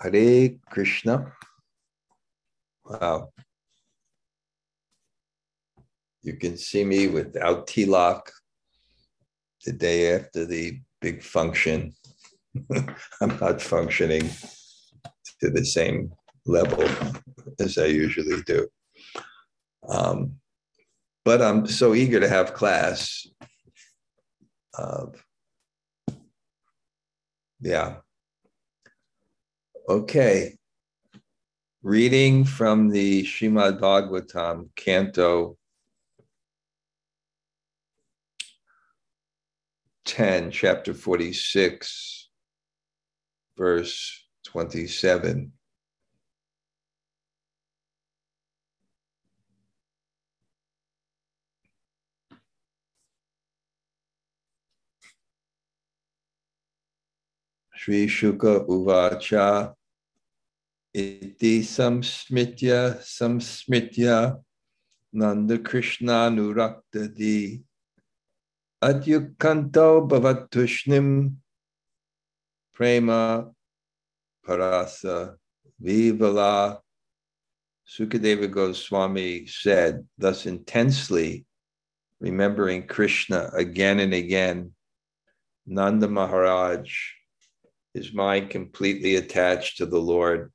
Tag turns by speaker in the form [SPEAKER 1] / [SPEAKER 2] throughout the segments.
[SPEAKER 1] Hare Krishna. Wow. You can see me without tilak the day after the big function. I'm not functioning to the same level as I usually do. Um, but I'm so eager to have class. Uh, yeah. Okay. Reading from the Shrimad Bhagavatam, Canto 10, chapter 46, verse 27. Sri Shuka Uvacha Iti Samsmitya Samsmitya Nanda Krishna Nuraktadi Adyukanto Bhavatushnim Prema Parasa Vivala. Sukadeva Goswami said, thus intensely remembering Krishna again and again, Nanda Maharaj, his mind completely attached to the Lord,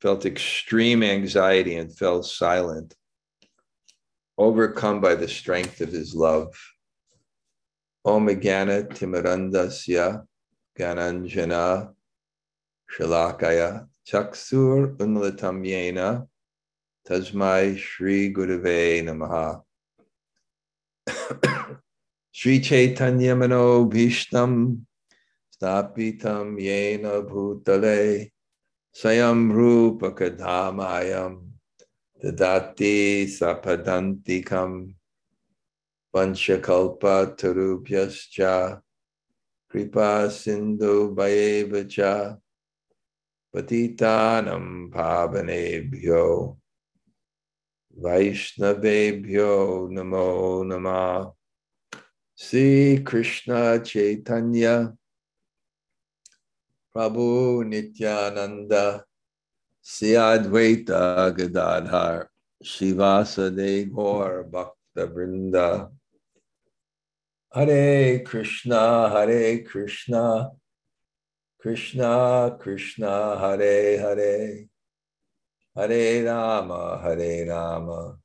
[SPEAKER 1] felt extreme anxiety and fell silent, overcome by the strength of his love. Om Gana Timarandasya Gananjana Shalakaya Chaksur Unlatam Yena Tasmai Shri Gurave Namaha Sri Chaitanya Mano Bhishtam Stapitam Yena Bhutale Sayam Rupa Kadhamayam Dadati Sapadantikam Panchakalpa Tarubhyascha Kripa Sindhu Bhayevacha Patitanam Pavanebhyo Vaishnavebhyo Namo Namah Sri Krishna Chaitanya Prabhu Nityananda Sri Advaita Gadadhar Srivasadi Gaur Bhakta Vrinda Hare Krishna, Hare Krishna, Krishna Krishna, Hare Hare, Hare Rama, Hare Rama,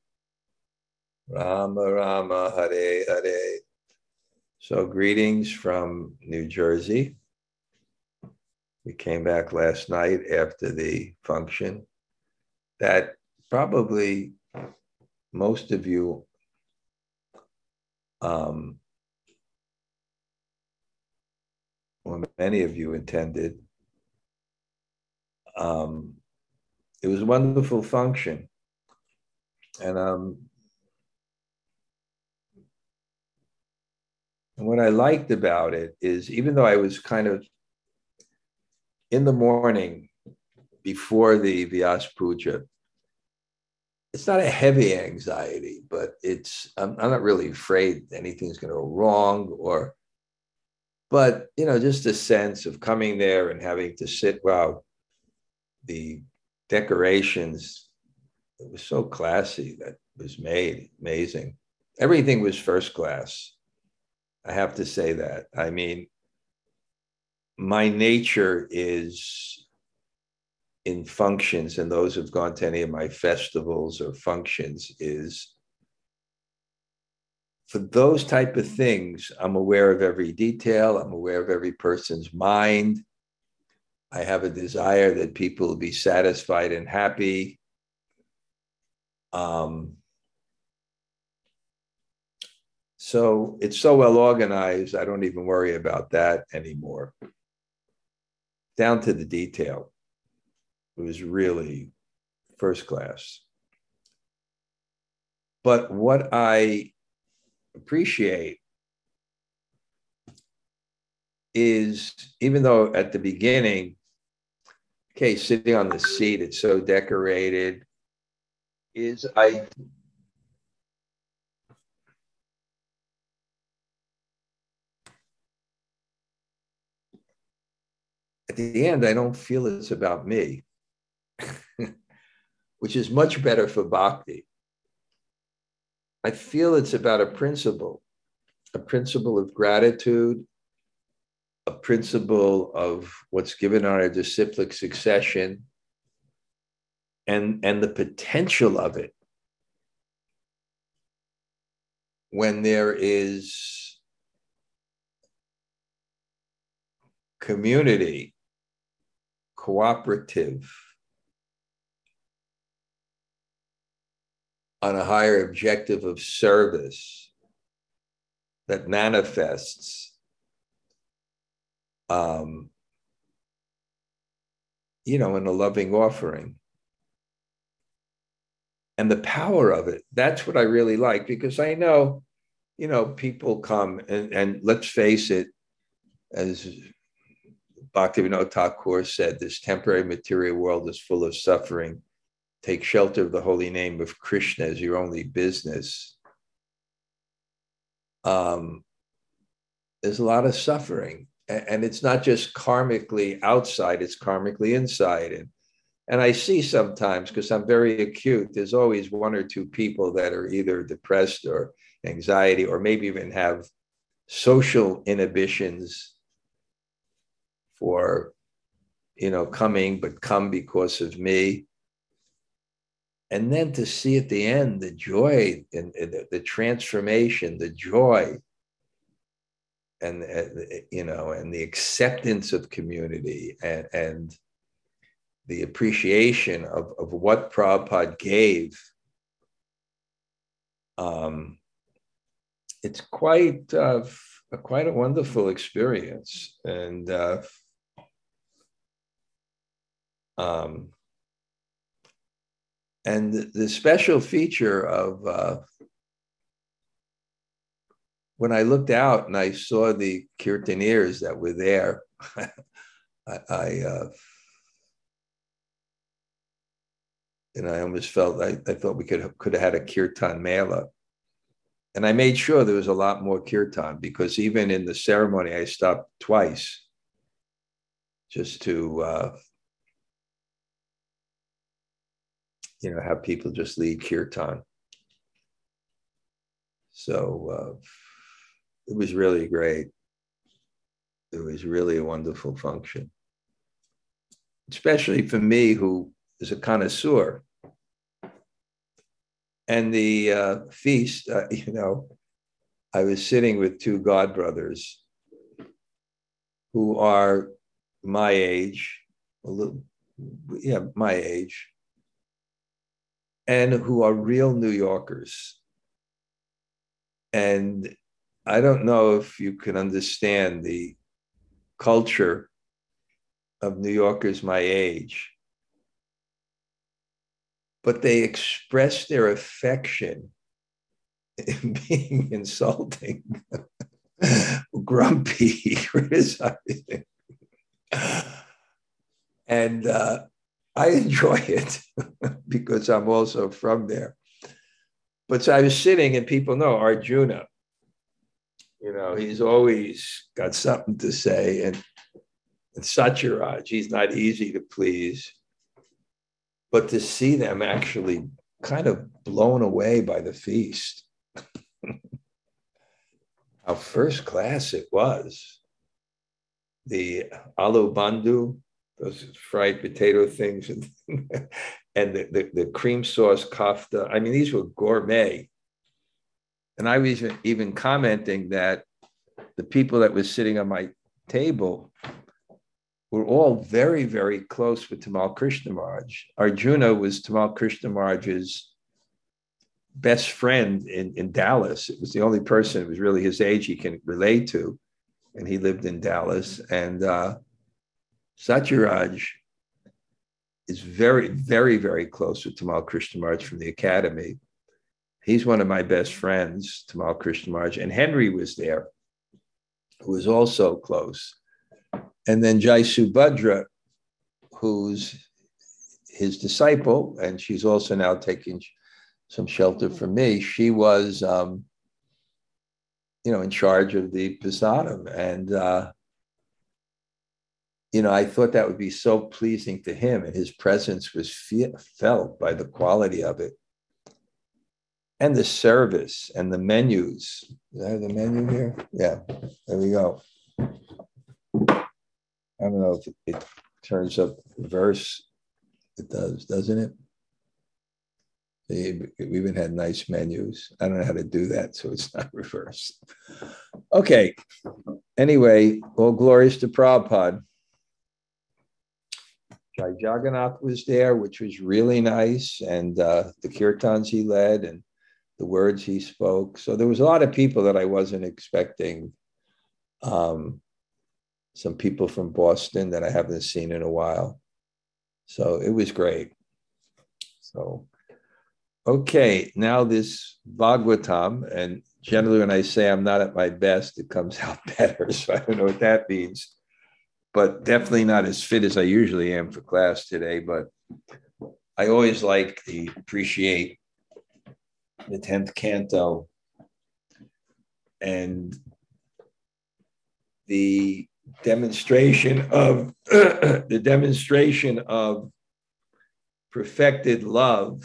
[SPEAKER 1] Rama Rama, Hare Hare. So, greetings from New Jersey. We came back last night after the function. That probably most of you um, or many of you intended. Um, it was a wonderful function. And um, and what I liked about it is even though I was kind of in the morning before the Vyas Puja, it's not a heavy anxiety, but it's I'm, I'm not really afraid anything's going to go wrong or but you know just a sense of coming there and having to sit wow the decorations it was so classy that was made amazing. Everything was first class. I have to say that. I mean my nature is in functions and those who've gone to any of my festivals or functions is for those type of things, I'm aware of every detail. I'm aware of every person's mind. I have a desire that people be satisfied and happy. Um, so it's so well organized, I don't even worry about that anymore. Down to the detail. It was really first class. But what I appreciate is even though at the beginning, okay, sitting on the seat, it's so decorated, is I at the end, I don't feel it's about me, which is much better for bhakti. I feel it's about a principle, a principle of gratitude, a principle of what's given on a disciplic succession, and, and the potential of it when there is community, cooperative, on a higher objective of service that manifests um, you know, in a loving offering. And the power of it, that's what I really like because I know, you know, people come and, and let's face it, as Bhaktivinoda Thakur said, this temporary material world is full of suffering. Take shelter of the holy name of Krishna as your only business. Um, there's a lot of suffering, and it's not just karmically outside; it's karmically inside. And and I see sometimes because I'm very acute. There's always one or two people that are either depressed or anxiety, or maybe even have social inhibitions for you know coming but come because of me. And then to see at the end the joy and, the, the, transformation the joy and uh, you know and the acceptance of community and, and the appreciation of, of what Prabhupada gave um, it's quite uh, a, quite a wonderful experience. And uh, um, and the special feature of uh, when I looked out and I saw the kirtaniyas that were there, I, I uh, and I almost felt I, I thought we could have, could have had a kirtan mela. And I made sure there was a lot more kirtan because even in the ceremony, I stopped twice just to uh, you know, have people just lead kirtan. So uh, it was really great. It was really a wonderful function, especially for me, who is a connoisseur. And the uh, feast, uh, you know, I was sitting with two godbrothers who are my age, a little, yeah, my age, and who are real New Yorkers. And I don't know if you can understand the culture of New Yorkers my age, but they express their affection in being insulting, grumpy, criticizing. And uh, I enjoy it because I'm also from there. But so I was sitting, and people know Arjuna. You know, he's always got something to say, and and Satyaraj, he's not easy to please. But to see them actually kind of blown away by the feast, how first class it was. The Alu Bandhu, those fried potato things and, and the, the, the, cream sauce kofta. I mean, these were gourmet. And I was even, commenting that the people that were sitting on my table were all very, very close with Tamal Krishnamurti. Arjuna was Tamal Krishnamurti's best friend in, in Dallas. It was the only person, it was really his age he can relate to. And he lived in Dallas. And uh, Satyaraj is very, very, very close with Tamal Krishnamurti from the Academy. He's one of my best friends, Tamal Krishnamurti, and Henry was there, who was also close. And then Jai Subhadra, who's his disciple, and she's also now taking some shelter from me. She was, um, you know, in charge of the prasadam, and uh, you know, I thought that would be so pleasing to him, and his presence was fe- felt by the quality of it. And the service and the menus. Is that the menu here? Yeah, there we go. I don't know if it, turns up verse. It does, doesn't it? We even had nice menus. I don't know how to do that, so it's not reversed. Okay. Anyway, all glories to Prabhupada. Jai Jagannath was there, which was really nice, and uh, the kirtans he led and the words he spoke. So there was a lot of people that I wasn't expecting. Um, some people from Boston that I haven't seen in a while. So it was great. So, okay, now this Bhagavatam, and generally when I say I'm not at my best, it comes out better. So I don't know what that means, but definitely not as fit as I usually am for class today. But I always like to appreciate the 10th canto and the demonstration of the demonstration of perfected love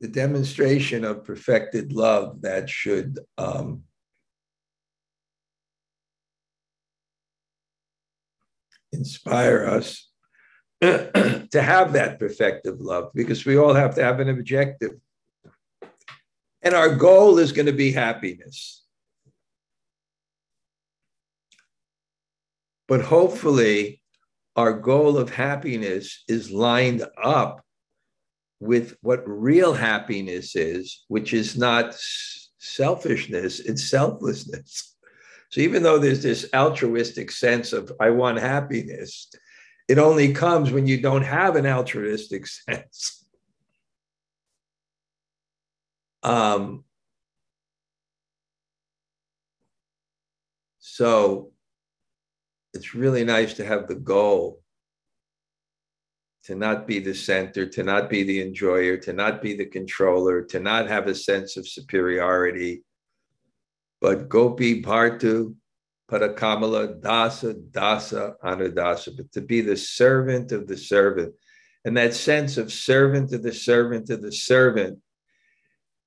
[SPEAKER 1] the demonstration of perfected love that should um, inspire us to have that perfected love because we all have to have an objective and our goal is going to be happiness But hopefully, our goal of happiness is lined up with what real happiness is, which is not selfishness, it's selflessness. So even though there's this altruistic sense of, I want happiness, it only comes when you don't have an altruistic sense. Um, so it's really nice to have the goal to not be the center, to not be the enjoyer, to not be the controller, to not have a sense of superiority, but gopi bhartu parakamala dasa dasa anudasa, but to be the servant of the servant. And that sense of servant of the servant of the servant,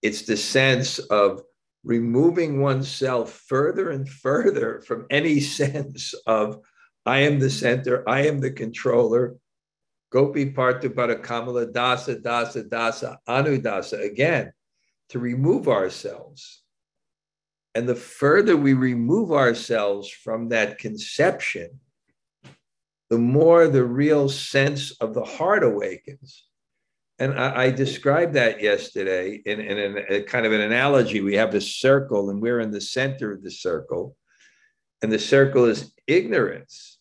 [SPEAKER 1] it's the sense of removing oneself further and further from any sense of I am the center, I am the controller. Gopi Partu Kamala Dasa Dasa Dasa Anudasa again to remove ourselves. And the further we remove ourselves from that conception, the more the real sense of the heart awakens. And I, I described that yesterday in, in an, a kind of an analogy. We have a circle, and we're in the center of the circle, and the circle is ignorance.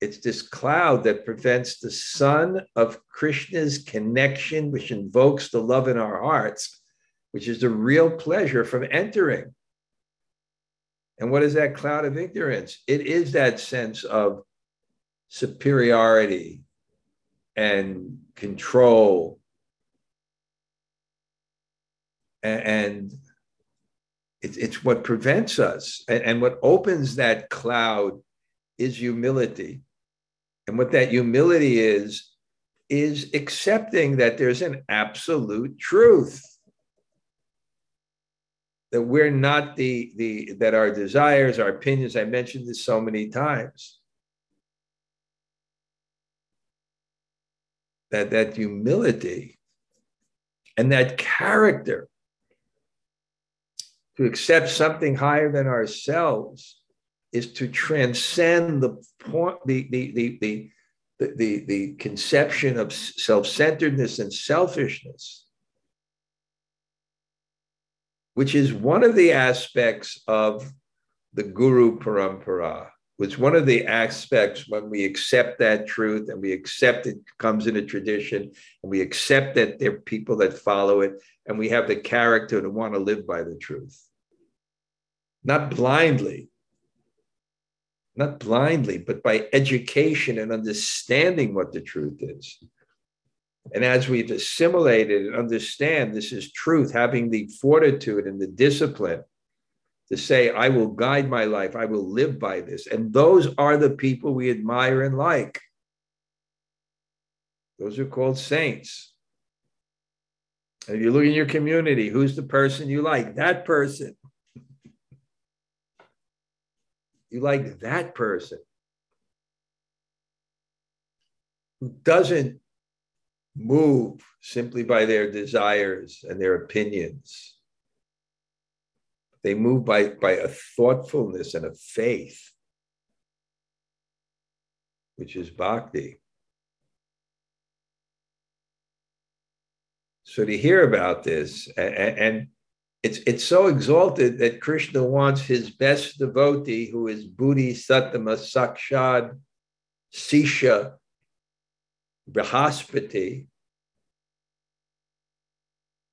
[SPEAKER 1] It's this cloud that prevents the sun of Krishna's connection, which invokes the love in our hearts, which is the real pleasure from entering. And what is that cloud of ignorance? It is that sense of superiority and control and it's, what prevents us and what opens that cloud is humility and what that humility is is accepting that there's an absolute truth that we're not the the that our desires our opinions i mentioned this so many times. That that humility and that character to accept something higher than ourselves is to transcend the point the the the the the, the, the conception of self-centeredness and selfishness which is one of the aspects of the guru parampara. Was one of the aspects when we accept that truth and we accept it comes in a tradition and we accept that there are people that follow it and we have the character to want to live by the truth. Not blindly not blindly but by education and understanding what the truth is and as we've assimilated and understand this is truth having the fortitude and the discipline to say, I will guide my life, I will live by this. And those are the people we admire and like. Those are called saints. If you look in your community, who's the person you like? That person. You like that person who doesn't move simply by their desires and their opinions. They move by, by a thoughtfulness and a faith, which is bhakti. So to hear about this, and, and it's, it's so exalted that Krishna wants his best devotee, who is Buddhi Sattama Sakshad Sisha Brihaspati,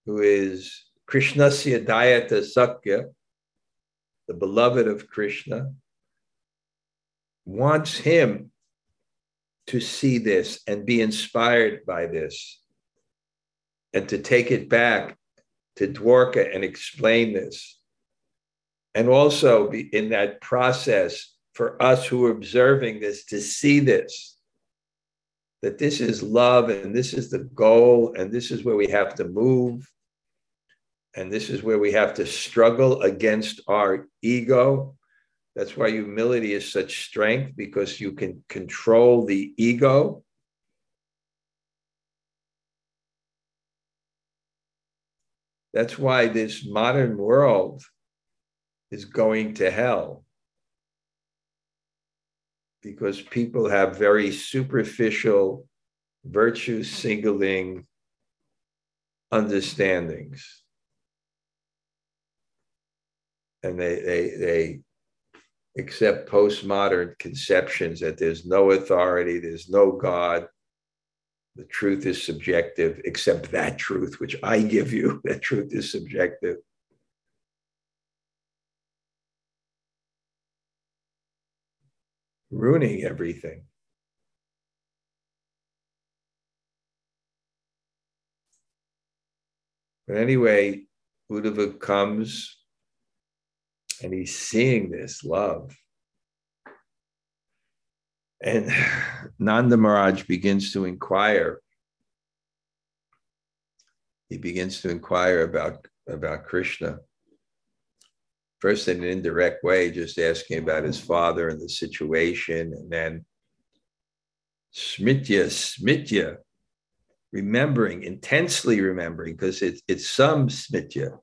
[SPEAKER 1] who is Krishnasya Dayata Sakya, the beloved of Krishna, wants him to see this and be inspired by this and to take it back to Dwarka and explain this. And also be in that process for us who are observing this to see this that this is love and this is the goal and this is where we have to move and this is where we have to struggle against our ego. That's why humility is such strength because you can control the ego. That's why this modern world is going to hell. Because people have very superficial virtue singling understandings and they they they accept postmodern conceptions that there's no authority, there's no God. The truth is subjective, except that truth which I give you. That truth is subjective. Ruining everything. But anyway, Uddhava comes and he's seeing this love. And Nanda Maharaj begins to inquire. He begins to inquire about, about Krishna. First, in an indirect way, just asking about his father and the situation, and then smitya, smitya, remembering, intensely remembering, because it's, it's some smitya,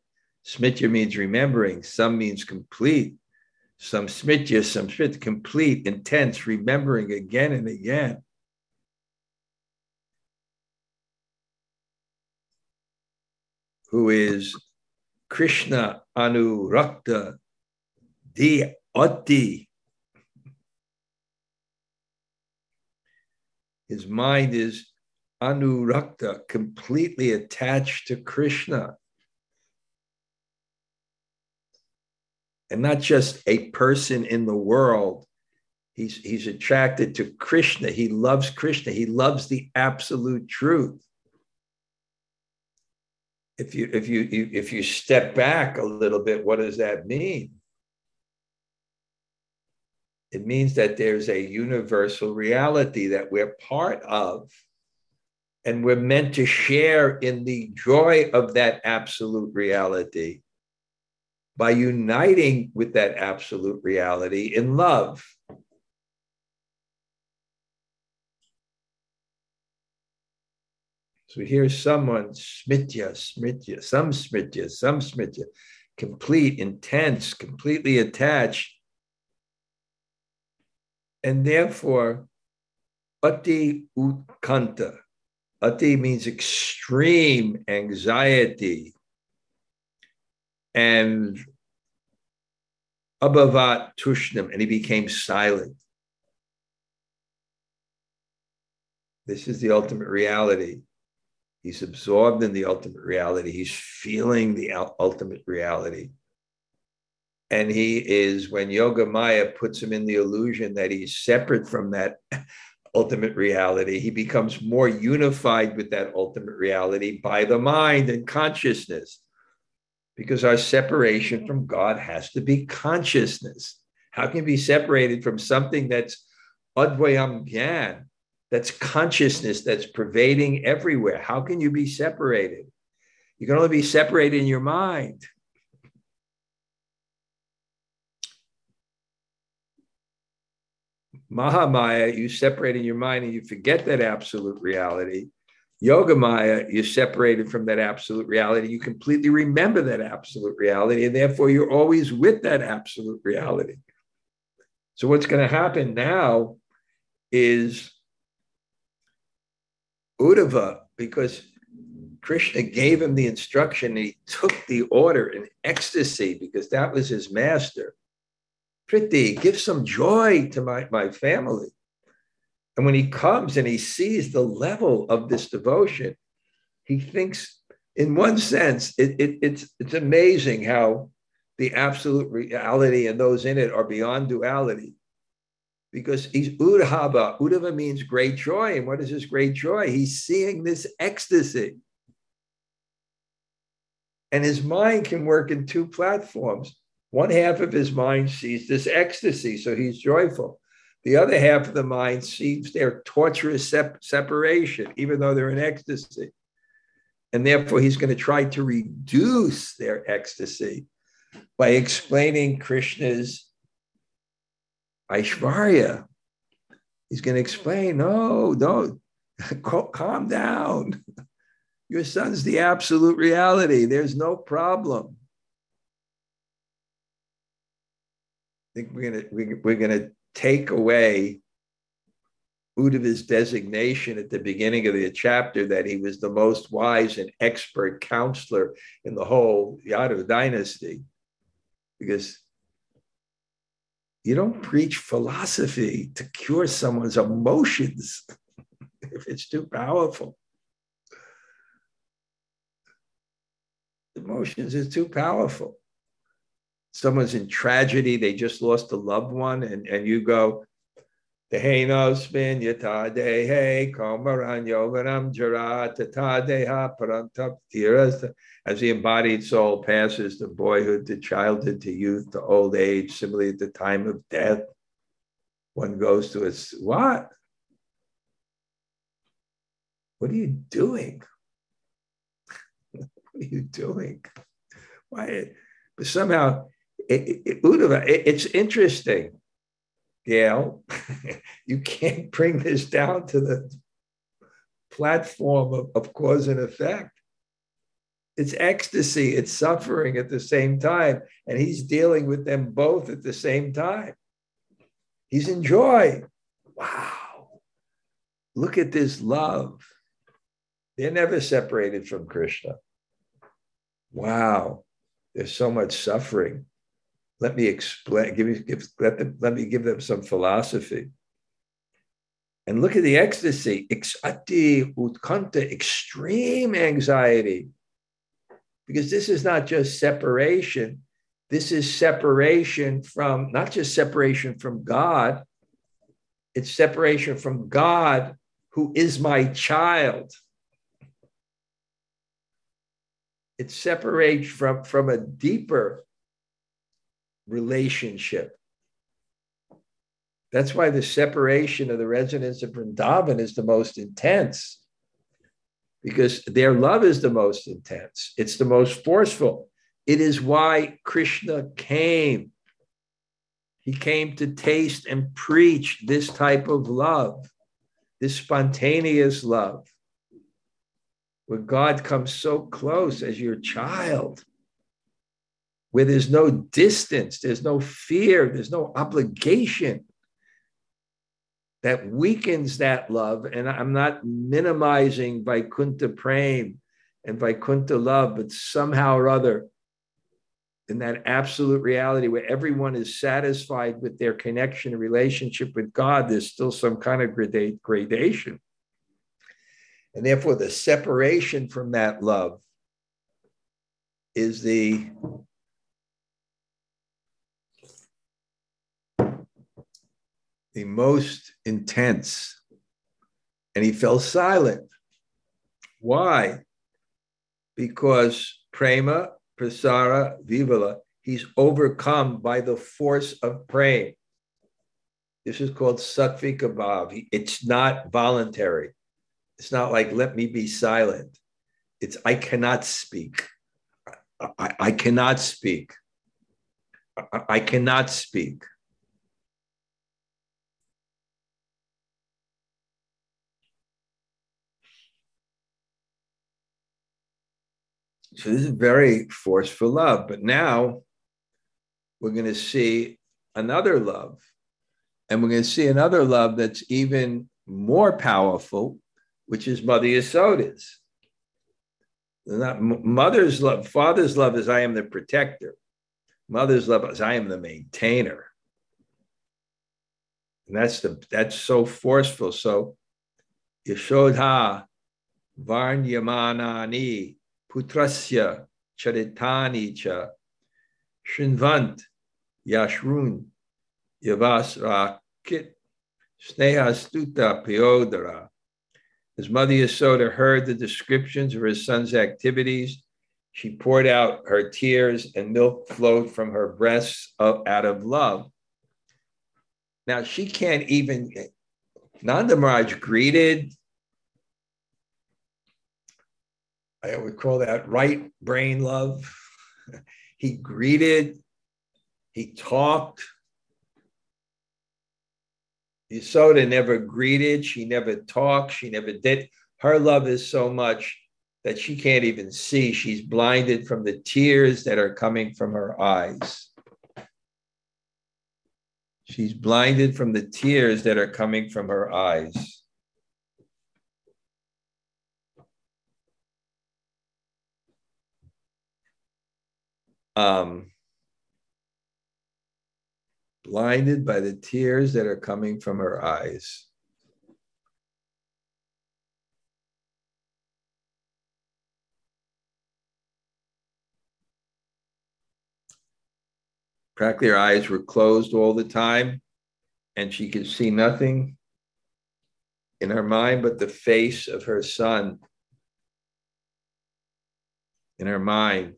[SPEAKER 1] Smitya means remembering, some means complete, some smitya, some smit, complete, intense, remembering again and again. Who is Krishna Anurakta Di Ati. His mind is Anurakta, completely attached to Krishna. and not just a person in the world. He's, he's attracted to Krishna. He loves Krishna. He loves the absolute truth. If you if you if you step back a little bit, what does that mean? It means that there's a universal reality that we're part of, and we're meant to share in the joy of that absolute reality by uniting with that absolute reality in love. So here's someone smitya, smitya, some smitya, some smitya, complete, intense, completely attached. And therefore, ati utkanta. Ati means extreme anxiety, and Abhavat tushnam, and he became silent. This is the ultimate reality. He's absorbed in the ultimate reality. He's feeling the ultimate reality. And he is, when Yoga Maya puts him in the illusion that he's separate from that ultimate reality, he becomes more unified with that ultimate reality by the mind and consciousness. because our separation from God has to be consciousness. How can you be separated from something that's advayam gyan, that's consciousness that's pervading everywhere? How can you be separated? You can only be separated in your mind. Mahamaya, you separate in your mind and you forget that absolute reality. Yogamaya, you're separated from that absolute reality. You completely remember that absolute reality, and therefore you're always with that absolute reality. So, what's going to happen now is Uddhava, because Krishna gave him the instruction, he took the order in ecstasy because that was his master. Priti, give some joy to my, my family. And when he comes and he sees the level of this devotion, he thinks, in one sense, it, it, it's, it's amazing how the absolute reality and those in it are beyond duality. Because he's Uddhava. Uddhava means great joy. And what is this great joy? He's seeing this ecstasy. And his mind can work in two platforms. One half of his mind sees this ecstasy, so he's joyful. The other half of the mind sees their torturous sep- separation, even though they're in ecstasy. And therefore, he's going to try to reduce their ecstasy by explaining Krishna's Aishvarya. He's going to explain, no, don't calm down. Your son's the absolute reality. There's no problem. I think we're gonna we're gonna take away Uddhava's designation at the beginning of the chapter that he was the most wise and expert counselor in the whole Yadav dynasty, because you don't preach philosophy to cure someone's emotions if it's too powerful. Emotions is too powerful someone's in tragedy, they just lost a loved one, and, and you go, hey no spin yata de hey komaran yoganam jara tata deha parantap tiras as the embodied soul passes to boyhood to childhood to youth to old age, similarly at the time of death, one goes to its what? What are you doing? what are you doing? Why? But somehow it, it, it, it's interesting, Gail. you can't bring this down to the platform of, of cause and effect. It's ecstasy, it's suffering at the same time. And he's dealing with them both at the same time. He's in joy. Wow. Look at this love. They're never separated from Krishna. Wow. There's so much suffering let me explain, give me, give, let, them, let me give them some philosophy. And look at the ecstasy, extreme anxiety. Because this is not just separation, this is separation from, not just separation from God, it's separation from God who is my child. It separates from, from a deeper relationship. That's why the separation of the residents of Vrindavan is the most intense, because their love is the most intense. It's the most forceful. It is why Krishna came. He came to taste and preach this type of love, this spontaneous love, where God comes so close as your child where there's no distance, there's no fear, there's no obligation that weakens that love. And I'm not minimizing Vaikuntha Prem and Vaikuntha love, but somehow or other, in that absolute reality where everyone is satisfied with their connection and relationship with God, there's still some kind of gradation. And therefore, the separation from that love is the the most intense. And he fell silent. Why? Because prema, prasara vivala. He's overcome by the force of praying. This is called sattvika bhav. It's not voluntary. It's not like, let me be silent. It's, I cannot speak. I, I cannot speak. I, I cannot speak. So this is very forceful love. But now we're going to see another love. And we're going to see another love that's even more powerful, which is Mother Yasoda's. Not mother's love, father's love is I am the protector. Mother's love is I am the maintainer. And that's the that's so forceful. So Yashodha Varnyamanani putrasya charitani cha shinvant yashrun yavasrakit snehastuta piodara. As Mother Yasoda heard the descriptions of her son's activities, she poured out her tears and milk flowed from her breasts out of love. Now she can't even, Nanda Maharaj greeted I would call that right brain love. he greeted, he talked. Yasoda never greeted, she never talked, she never did. Her love is so much that she can't even see. She's blinded from the tears that are coming from her eyes. She's blinded from the tears that are coming from her eyes. Um, blinded by the tears that are coming from her eyes. Practically, her eyes were closed all the time, and she could see nothing in her mind but the face of her son in her mind.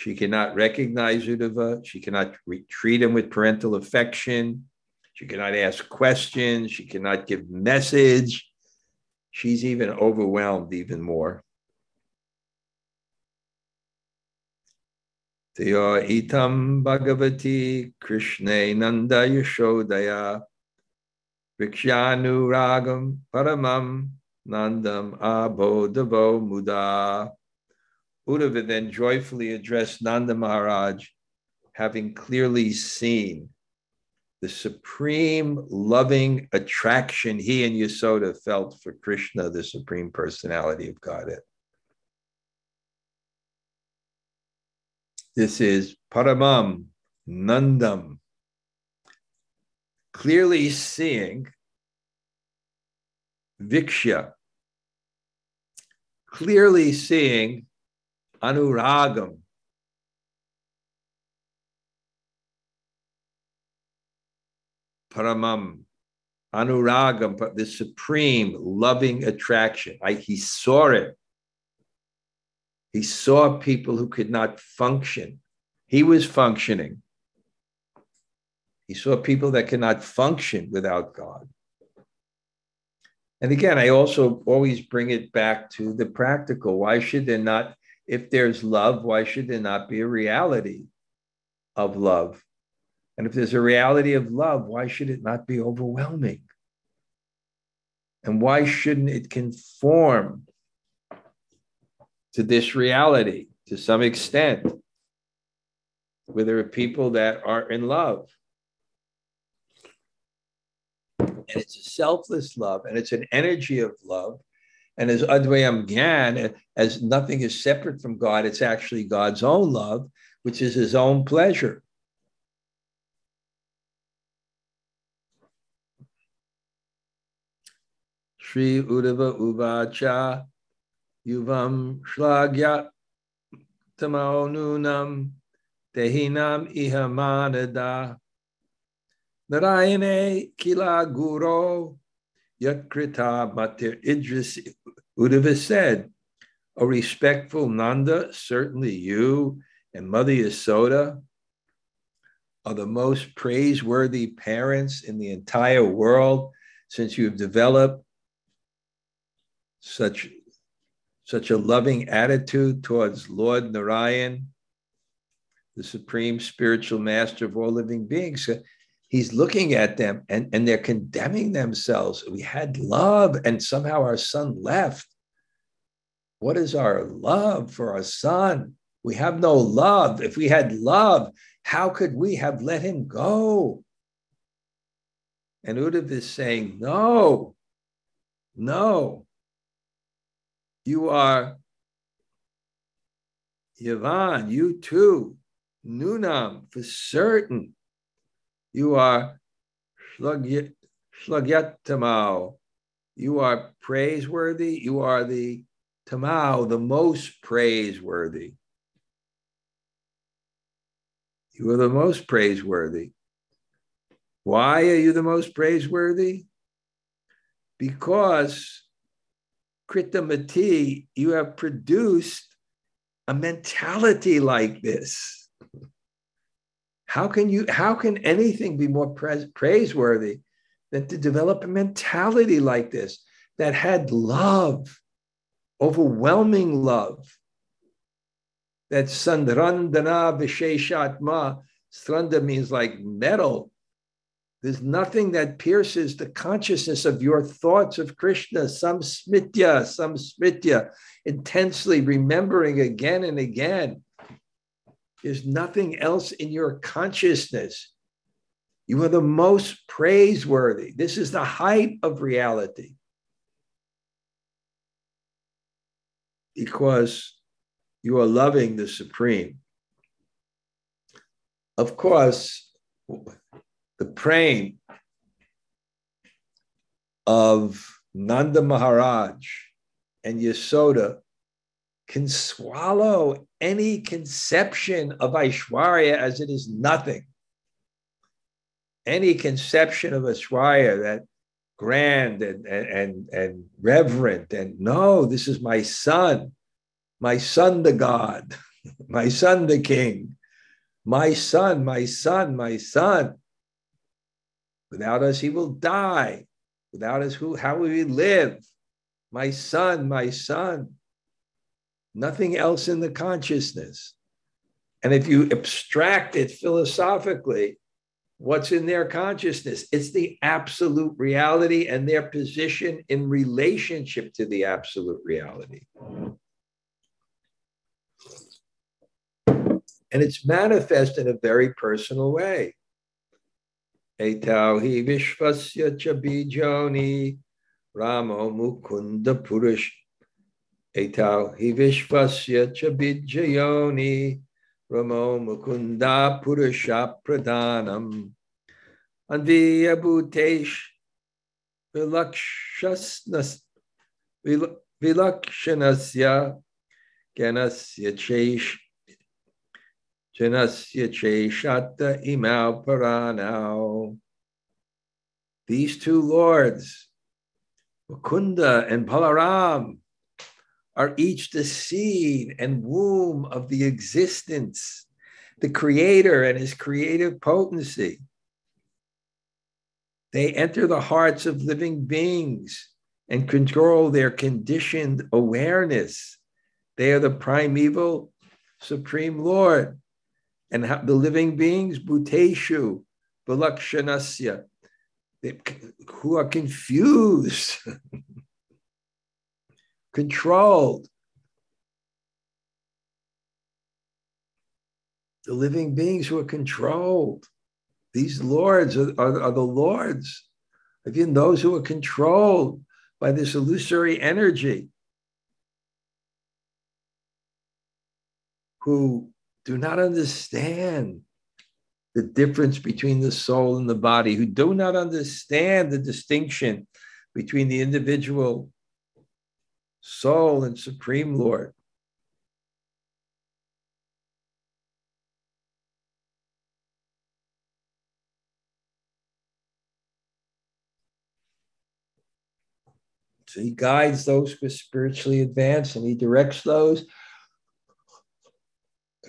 [SPEAKER 1] She cannot recognize Uddhava. She cannot treat him with parental affection. She cannot ask questions. She cannot give message. She's even overwhelmed even more. Taya itam bhagavati krishna nanda yashodaya vikshanu ragam paramam nandam abodavo muda. Uddhava then joyfully addressed Nanda Maharaj, having clearly seen the supreme loving attraction he and Yasoda felt for Krishna, the supreme personality of Godhead. This is Paramam Nandam, clearly seeing Viksha, clearly seeing anuragam. Paramam, anuragam, but the supreme loving attraction. I, he saw it. He saw people who could not function. He was functioning. He saw people that cannot function without God. And again, I also always bring it back to the practical. Why should there not if there's love, why should there not be a reality of love? And if there's a reality of love, why should it not be overwhelming? And why shouldn't it conform to this reality to some extent? Where there are people that are in love. And it's a selfless love and it's an energy of love and as Advayam Gyan, as nothing is separate from God, it's actually God's own love, which is his own pleasure. Sri Uddhava Uvacha Yuvam Shlagya Tamaonunam Tehinam Ihamanada Narayane Kila Guru Yakrita Matir Idris Uddhava said, O respectful Nanda, certainly you and Mother Yasoda are the most praiseworthy parents in the entire world since you've developed such, such a loving attitude towards Lord Narayan, the supreme spiritual master of all living beings. He's looking at them and, and they're condemning themselves. We had love, and somehow our son left. What is our love for our son? We have no love. If we had love, how could we have let him go? And Uddhav is saying, No, no. You are Yavan, you too, Nunam, for certain. You are Shlagyattamau. You are praiseworthy. You are the Tamau, the most praiseworthy. You are the most praiseworthy. Why are you the most praiseworthy? Because Kritamati, you have produced a mentality like this. How can you? How can anything be more praiseworthy than to develop a mentality like this that had love, overwhelming love, that Sandrandana Visheshatma, Sranda means like metal. There's nothing that pierces the consciousness of your thoughts of Krishna, some smitya, some smitya, intensely remembering again and again. There's nothing else in your consciousness. You are the most praiseworthy. This is the height of reality. Because you are loving the Supreme. Of course, the praying of Nanda Maharaj and Yasoda can swallow any conception of Aishwarya as it is nothing. Any conception of Aishwarya that grand and, and, and reverent and no, this is my son my son the God, my son the King, my son, my son, my son. Without us, he will die. Without us, who, how will we live? My son, my son. Nothing else in the consciousness. And if you abstract it philosophically, what's in their consciousness? It's the absolute reality and their position in relationship to the absolute reality. and it's manifest in a very personal way. Etau hi vishvasya chabijoni ramo mukunda purush. Etau hi vishvasya chabijayoni ramo mukunda purusha pradhanam. Anviya bhutesh vilakshanasya ganasya chesh Janasya Cheshata Imau Paranau. These two lords, Mukunda and Balaram, are each the seed and womb of the existence, the creator and his creative potency. They enter the hearts of living beings and control their conditioned awareness. They are the primeval Supreme Lord and the living beings, Bhuteshu, Vilakshanasya, who are confused, controlled. The living beings who are controlled. These lords are, are, are the lords. Again, those who are controlled by this illusory energy, who do not understand the difference between the soul and the body, who do not understand the distinction between the individual soul and Supreme Lord. So he guides those who are spiritually advanced and he directs those.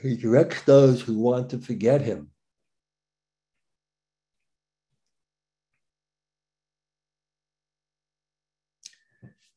[SPEAKER 1] He directs those who want to forget him.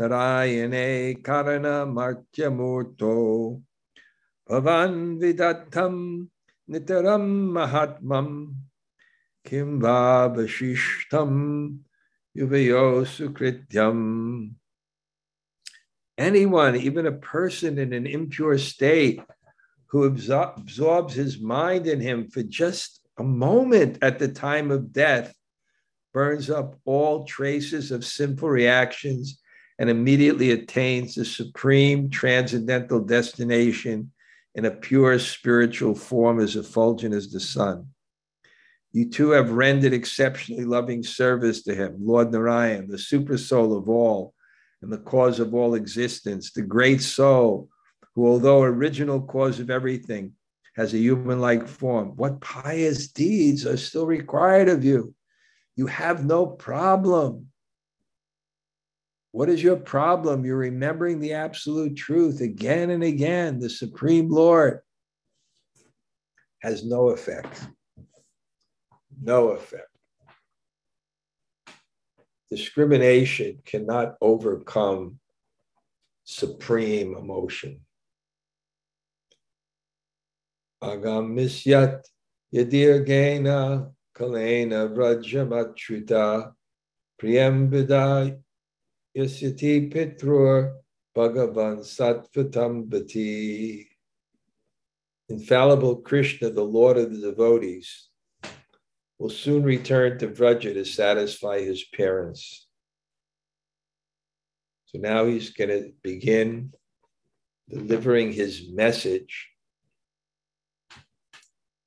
[SPEAKER 1] narayane karana martya murto bhavan vidatam nitaram mahatmam kim vavashishtam yuvayo sukrityam. Anyone, even a person in an impure state who absorbs his mind in him for just a moment at the time of death, burns up all traces of sinful reactions and immediately attains the supreme transcendental destination in a pure spiritual form as effulgent as the sun. You too have rendered exceptionally loving service to him, Lord Narayan, the super soul of all and the cause of all existence, the great soul who, although original cause of everything, has a human like form. What pious deeds are still required of you? You have no problem. What is your problem? You're remembering the absolute truth again and again. The Supreme Lord has no effect no effect. Discrimination cannot overcome supreme emotion. Agam misyat yadirgena kalena vrajamachuta priyambida yasyati pitrur bhagavan sattvatam bhati. Infallible Krishna, the Lord of the devotees, will soon return to Vraja to satisfy his parents. So now he's going to begin delivering his message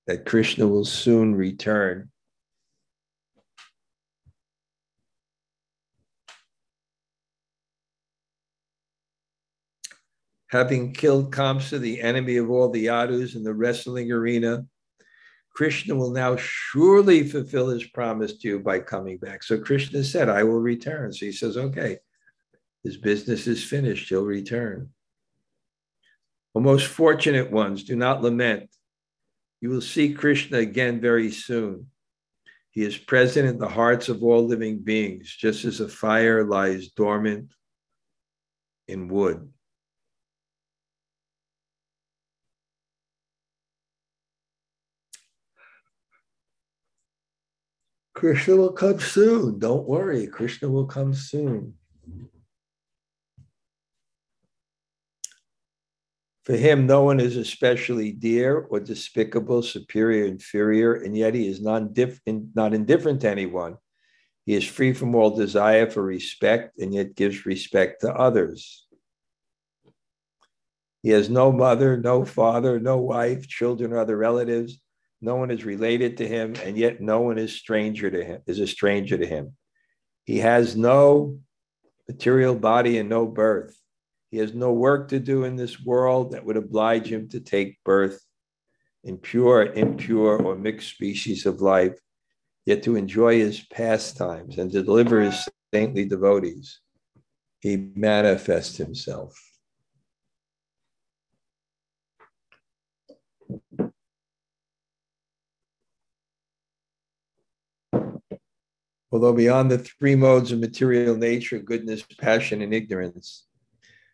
[SPEAKER 1] that Krishna will soon return. Having killed Kamsa, the enemy of all the Yadus in the wrestling arena, Krishna will now surely fulfill his promise to you by coming back. So Krishna said, I will return. So he says, okay, his business is finished. He'll return. O most fortunate ones, do not lament. You will see Krishna again very soon. He is present in the hearts of all living beings, just as a fire lies dormant in wood. Krishna will come soon. Don't worry. Krishna will come soon. For him, no one is especially dear or despicable, superior, inferior, and yet he is not, diff- not indifferent to anyone. He is free from all desire for respect and yet gives respect to others. He has no mother, no father, no wife, children, or other relatives no one is related to him, and yet no one is stranger to him, is a stranger to him. He has no material body and no birth. He has no work to do in this world that would oblige him to take birth in pure, impure, or mixed species of life, yet to enjoy his pastimes and to deliver his saintly devotees. He manifests himself. Although beyond the three modes of material nature, goodness, passion, and ignorance,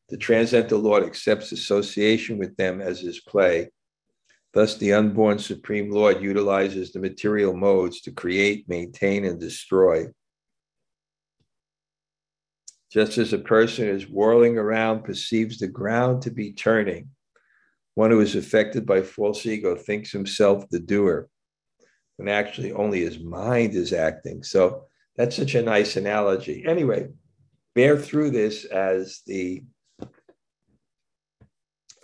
[SPEAKER 1] the transcendental Lord accepts association with them as his play. Thus, the unborn Supreme Lord utilizes the material modes to create, maintain, and destroy. Just as a person is whirling around perceives the ground to be turning, one who is affected by false ego thinks himself the doer, when actually only his mind is acting. So that's such a nice analogy. Anyway, bear through this as the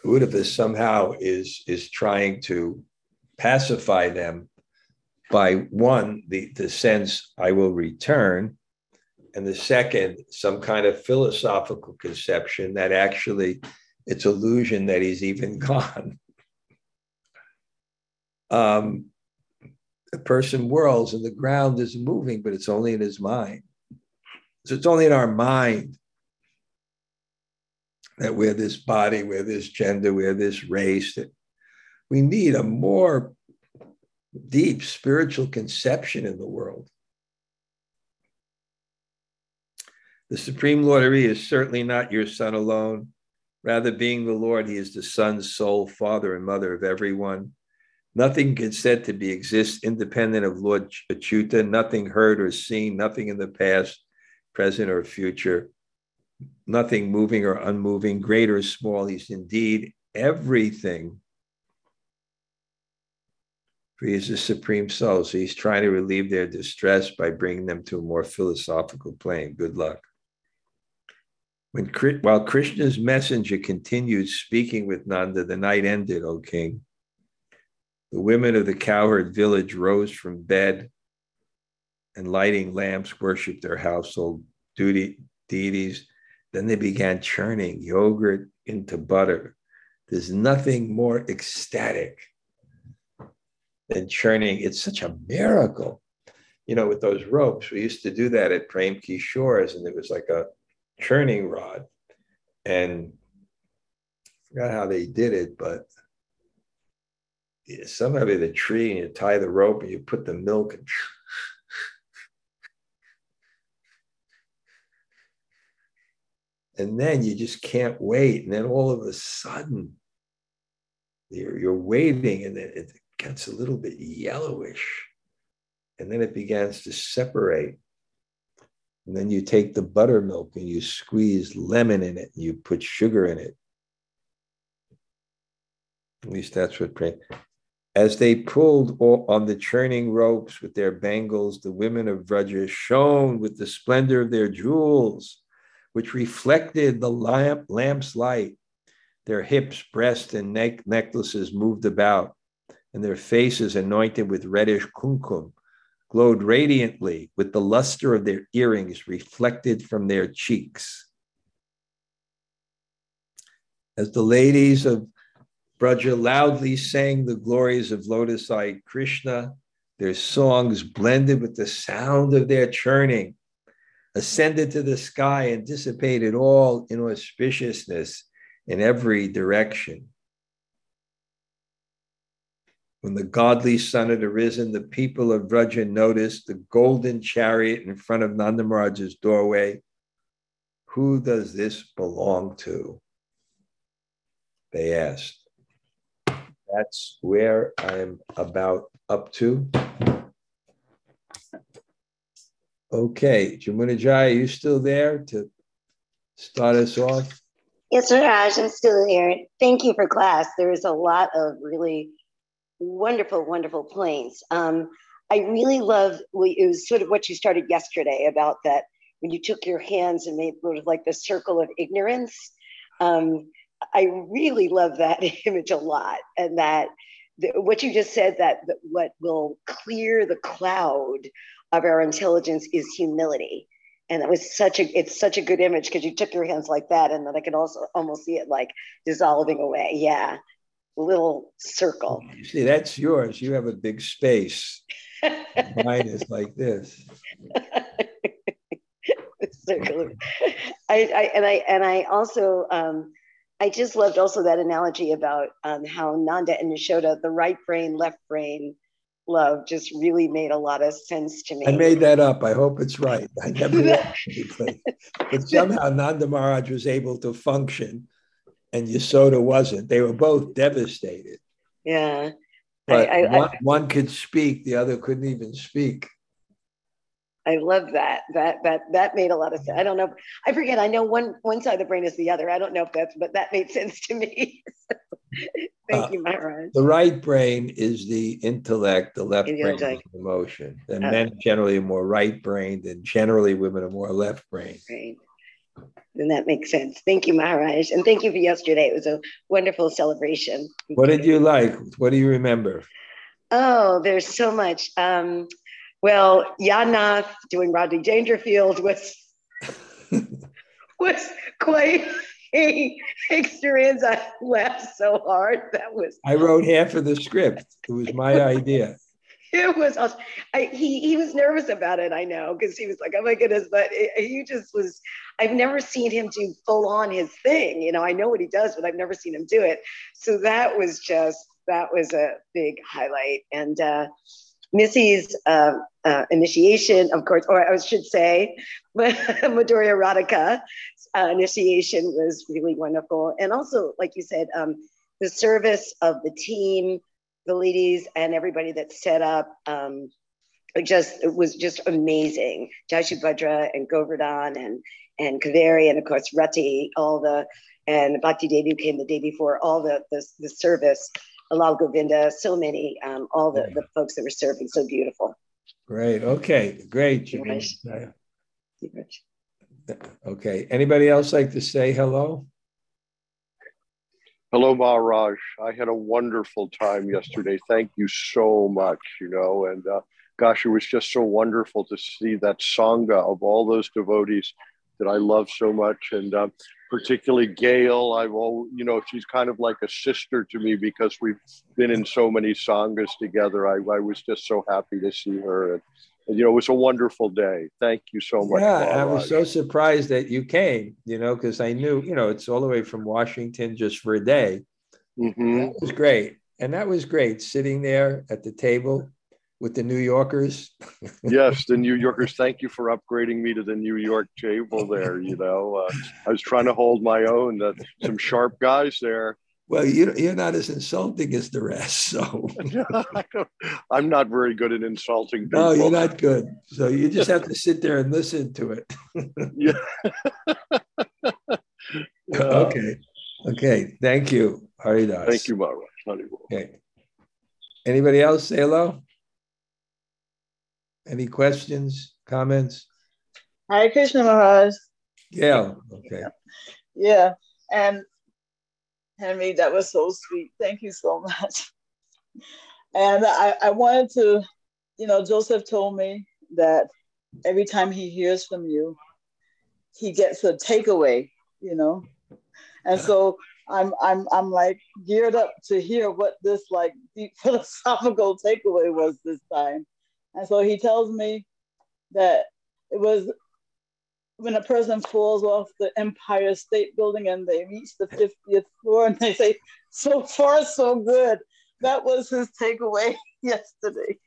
[SPEAKER 1] Uddhava somehow is is trying to pacify them by one, the, the sense I will return, and the second, some kind of philosophical conception that actually it's illusion that he's even gone. um, the person whirls and the ground is moving, but it's only in his mind. So it's only in our mind that we're this body, we're this gender, we're this race, that we need a more deep spiritual conception in the world. The Supreme Lord Hari is certainly not your son alone. Rather, being the Lord, he is the Son's sole father and mother of everyone. Nothing can said to be exist independent of Lord Achyuta, nothing heard or seen, nothing in the past, present, or future, nothing moving or unmoving, great or small. He's indeed everything. For he is the supreme soul. So he's trying to relieve their distress by bringing them to a more philosophical plane. Good luck. When, while Krishna's messenger continued speaking with Nanda, the night ended, O king. The women of the cowherd village rose from bed and lighting lamps worshiped their household duty, deities. Then they began churning yogurt into butter. There's nothing more ecstatic than churning. It's such a miracle. You know, with those ropes, we used to do that at Prem Shores, and it was like a churning rod. And I forgot how they did it, but somehow the tree and you tie the rope and you put the milk and and then you just can't wait. And then all of a sudden, you're, you're waiting and then it gets a little bit yellowish. And then it begins to separate. And then you take the buttermilk and you squeeze lemon in it and you put sugar in it. At least that's what. As they pulled on the churning ropes with their bangles, the women of Vraja shone with the splendor of their jewels, which reflected the lamp, lamp's light. Their hips, breasts, and neck necklaces moved about, and their faces, anointed with reddish kumkum, glowed radiantly with the luster of their earrings reflected from their cheeks. As the ladies of Braja loudly sang the glories of lotus eyed Krishna, their songs blended with the sound of their churning, ascended to the sky and dissipated all inauspiciousness in every direction. When the godly sun had arisen, the people of Vraja noticed the golden chariot in front of Nanda Maharaj's doorway. Who does this belong to? They asked. That's where I'm about up to. Okay, Jamunajaya, are you still there to start us off?
[SPEAKER 2] Yes, Raj, I'm still here. Thank you for class. There was a lot of really wonderful, wonderful planes. Um, I really love, it was sort of what you started yesterday about that when you took your hands and made sort of like the circle of ignorance. Um, I really love that image a lot. And that the, what you just said, that, that what will clear the cloud of our intelligence is humility. And that was such a, it's such a good image because you took your hands like that. And then I can also almost see it like dissolving away. Yeah little circle.
[SPEAKER 1] You see, that's yours. You have a big space. Mine is like this.
[SPEAKER 2] circle. I, I, and I and I also um, I just loved also that analogy about um, how Nanda and Yashoda, the right brain, left brain love just really made a lot of sense to me.
[SPEAKER 1] I made that up. I hope it's right. I never but somehow Nanda Maharaj was able to function and Yasoda wasn't. They were both devastated.
[SPEAKER 2] Yeah.
[SPEAKER 1] But I, I, one, I, one could speak, the other couldn't even speak.
[SPEAKER 2] I love that. That that that made a lot of sense. I don't know. I forget. I know one one side of the brain is the other. I don't know if that's, but that made sense to me. Thank uh, you, Maharaj.
[SPEAKER 1] The right brain is the intellect. The left brain is the emotion. And uh, men generally are more right brained, and generally women are more left brained.
[SPEAKER 2] Right. then that makes sense. Thank you, Maharaj. And thank you for yesterday. It was a wonderful celebration.
[SPEAKER 1] What did you like? What do you remember?
[SPEAKER 2] Oh, there's so much. Um, well, Yadnath doing Rodney Dangerfield was was quite a experience. I laughed so hard. That was
[SPEAKER 1] I wrote half of the script. It was my idea.
[SPEAKER 2] It was awesome. I, he he was nervous about it. I know because he was like, "Oh my goodness!" But it, he just was. I've never seen him do full on his thing. You know, I know what he does, but I've never seen him do it. So that was just that was a big highlight. And uh, Missy's uh, uh, initiation, of course, or I should say, Madhurya Radhika uh, initiation was really wonderful. And also, like you said, um, the service of the team, the ladies, and everybody that set up. Um, just it was just amazing. Bhadra and Govardhan and and Kaveri and of course Rati, all the and Bhakti Devi came the day before, all the the, the service Alal Govinda, so many, um, all the, the folks that were serving, so beautiful.
[SPEAKER 1] Great. Okay. Great. Okay. Anybody else like to say hello?
[SPEAKER 3] Hello, Maharaj. I had a wonderful time yesterday. Thank you so much, you know, and uh, gosh, it was just so wonderful to see that Sangha of all those devotees that I love so much. And uh, particularly Gail. I've all, you know, she's kind of like a sister to me because we've been in so many sanghas together. I, I was just so happy to see her. And, and, you know, it was a wonderful day. Thank you so much.
[SPEAKER 1] Yeah, I was so surprised that you came, you know, because I knew, you know, it's all the way from Washington just for a day. Mm-hmm. That was great. And that was great sitting there at the table with the New Yorkers.
[SPEAKER 3] yes, the New Yorkers. Thank you for upgrading me to the New York table there. You know, uh, I was trying to hold my own. Uh, some sharp guys there.
[SPEAKER 1] Well, you, you're not as insulting as the rest, so
[SPEAKER 3] I'm not very good at insulting people.
[SPEAKER 1] No, you're not good. So you just have to sit there and listen to it. yeah. okay. Okay. Thank you, Haridas.
[SPEAKER 3] Thank you, Mara.
[SPEAKER 1] Okay. Anybody else say hello? Any questions, comments?
[SPEAKER 4] Hare Krishna Maharaj.
[SPEAKER 1] Yeah. Okay.
[SPEAKER 4] Yeah. And Henry, that was so sweet. Thank you so much. And I, I wanted to, you know, Joseph told me that every time he hears from you, he gets a takeaway, you know. And so I'm I'm I'm like geared up to hear what this like deep philosophical takeaway was this time. And so he tells me that it was when a person falls off the Empire State Building and they reach the 50th floor and they say, so far, so good. That was his takeaway yesterday.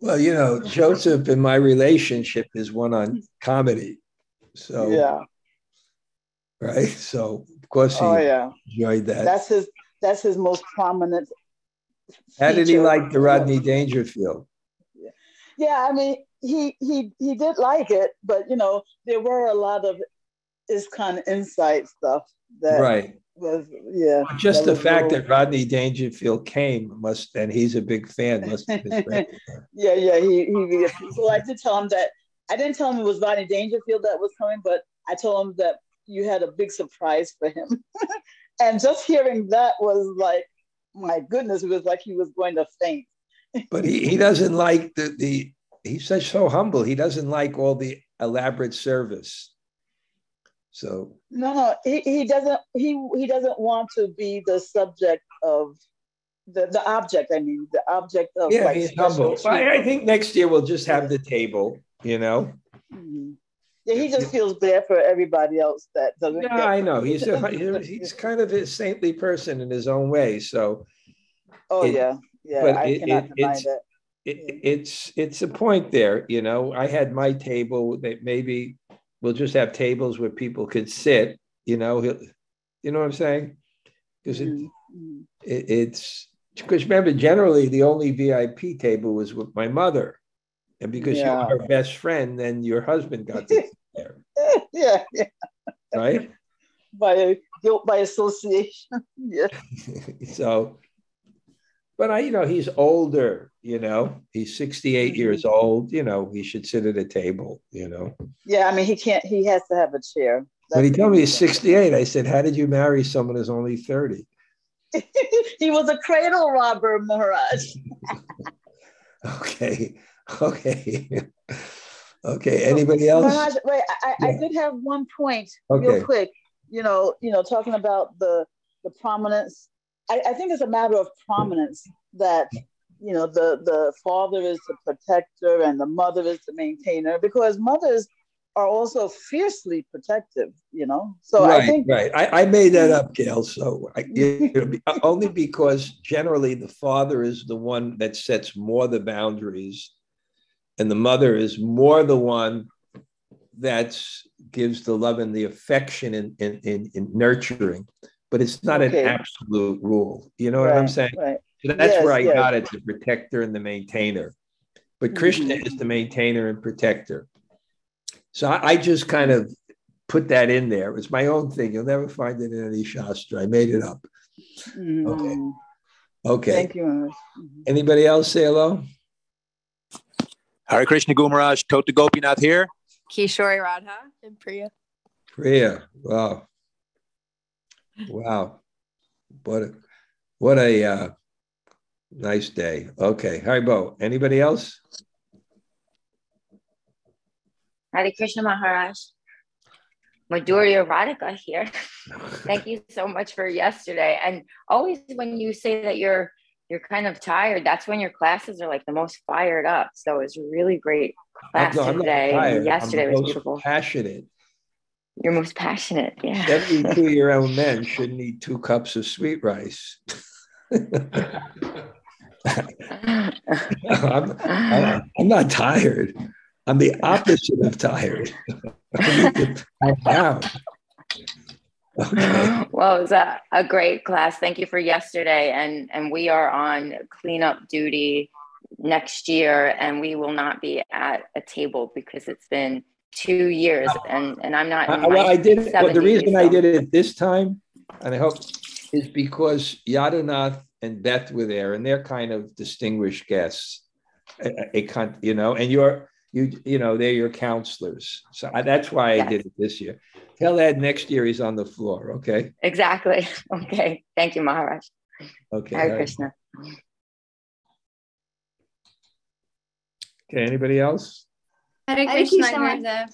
[SPEAKER 1] Well, you know, Joseph and my relationship is one on comedy. So,
[SPEAKER 4] yeah.
[SPEAKER 1] Right. So, of course, he
[SPEAKER 4] oh, yeah.
[SPEAKER 1] enjoyed that.
[SPEAKER 4] That's his, that's his most prominent.
[SPEAKER 1] How did he like the Rodney Dangerfield?
[SPEAKER 4] Yeah, I mean, he he he did like it, but you know, there were a lot of of insight stuff that
[SPEAKER 1] right
[SPEAKER 4] was yeah.
[SPEAKER 1] Just the fact that Rodney Dangerfield came must, and he's a big fan. Must
[SPEAKER 4] yeah, yeah. He he. So I did tell him that I didn't tell him it was Rodney Dangerfield that was coming, but I told him that you had a big surprise for him, and just hearing that was like, my goodness, it was like he was going to faint
[SPEAKER 1] but he, he doesn't like the the he's such so humble. He doesn't like all the elaborate service. So
[SPEAKER 4] no, no, he, he doesn't he he doesn't want to be the subject of the the object. I mean, the object of
[SPEAKER 1] yeah, like he's humble. I, I, think next year we'll just have the table. You know.
[SPEAKER 4] Mm-hmm. Yeah, he just feels bad for everybody else that doesn't.
[SPEAKER 1] Yeah, I know. He's a, he's kind of a saintly person in his own way. So.
[SPEAKER 4] Oh it, yeah yeah, but I it, cannot it, deny
[SPEAKER 1] it's, that. It, it's it's a point there, you know. I had my table that maybe we'll just have tables where people could sit, you know. You know what I'm saying? Because mm-hmm. it, it's because remember, generally the only VIP table was with my mother, and because yeah. you're her best friend, then your husband got to sit there.
[SPEAKER 4] yeah, yeah.
[SPEAKER 1] Right.
[SPEAKER 4] By guilt by association. yeah.
[SPEAKER 1] so but I, you know, he's older, you know, he's 68 mm-hmm. years old, you know, he should sit at a table, you know.
[SPEAKER 4] Yeah, I mean, he can't, he has to have a chair.
[SPEAKER 1] when he told me he's 68, I said, How did you marry someone who's only 30?
[SPEAKER 4] he was a cradle robber, Maharaj.
[SPEAKER 1] okay. Okay. okay. Anybody else?
[SPEAKER 4] Maharaj, wait, I, yeah. I did have one point okay. real quick. You know, you know, talking about the the prominence. I, I think it's a matter of prominence that you know the the father is the protector and the mother is the maintainer because mothers are also fiercely protective, you know. So
[SPEAKER 1] right,
[SPEAKER 4] I think
[SPEAKER 1] right. I, I made that mm-hmm. up, Gail. So I, uh, only because generally the father is the one that sets more the boundaries, and the mother is more the one that gives the love and the affection and in, in, in, nurturing. But it's not okay. an absolute rule. You know right, what I'm saying? Right. So that's yes, where I yes. got it: the protector and the maintainer. But Krishna mm-hmm. is the maintainer and protector. So I, I, just kind of put that in there. It was my own thing. You'll never find it in any Shastra. I made it up. Mm. Okay. Okay.
[SPEAKER 4] Thank you.
[SPEAKER 1] Mm-hmm. Anybody else say hello?
[SPEAKER 5] Hare Krishna Gumaraj, Tota Gopinath here.
[SPEAKER 6] Kishori Radha and Priya.
[SPEAKER 1] Priya. Wow. Wow. What a, what a uh, nice day. Okay. Haribo. Anybody else?
[SPEAKER 7] Hare Krishna Maharaj. Madhurya Radhika here. Thank you so much for yesterday. And always when you say that you're you're kind of tired, that's when your classes are like the most fired up. So it was really great class no, today. yesterday was beautiful.
[SPEAKER 1] Passionate.
[SPEAKER 7] You're most passionate. Yeah.
[SPEAKER 1] 72 year old men shouldn't eat two cups of sweet rice. I'm, I'm, not tired. I'm the opposite of tired. I'm.
[SPEAKER 7] Okay. Well, it was a, a great class. Thank you for yesterday. And and we are on cleanup duty next year and we will not be at a table because it's been two years and, and I'm not.
[SPEAKER 1] Uh, well, I did it. Well, the reason so. I did it this time, and I hope, is because Yadanath and Beth were there and they're kind of distinguished guests. A, a, you know, and you're you you know they're your counselors so I, that's why yes. i did it this year tell ed next year he's on the floor okay
[SPEAKER 7] exactly okay thank you maharaj
[SPEAKER 1] okay
[SPEAKER 7] Hare krishna
[SPEAKER 1] okay anybody else
[SPEAKER 6] Hare krishna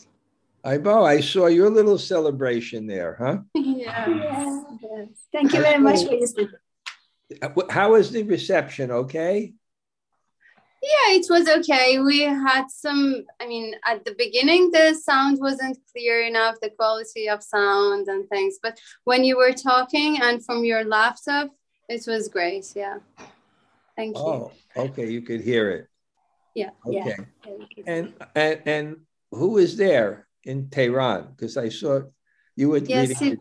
[SPEAKER 1] Ibo, I saw your little celebration there,
[SPEAKER 6] huh? Yeah. yeah. Thank you very much for your uh,
[SPEAKER 1] How was the reception? Okay.
[SPEAKER 6] Yeah, it was okay. We had some, I mean, at the beginning, the sound wasn't clear enough, the quality of sound and things. But when you were talking and from your laptop, it was great. Yeah. Thank you. Oh,
[SPEAKER 1] okay. You could hear it.
[SPEAKER 6] Yeah.
[SPEAKER 1] Okay. Yeah. And, and, and who was there in Tehran? Because I saw you were
[SPEAKER 6] yes,
[SPEAKER 1] reading.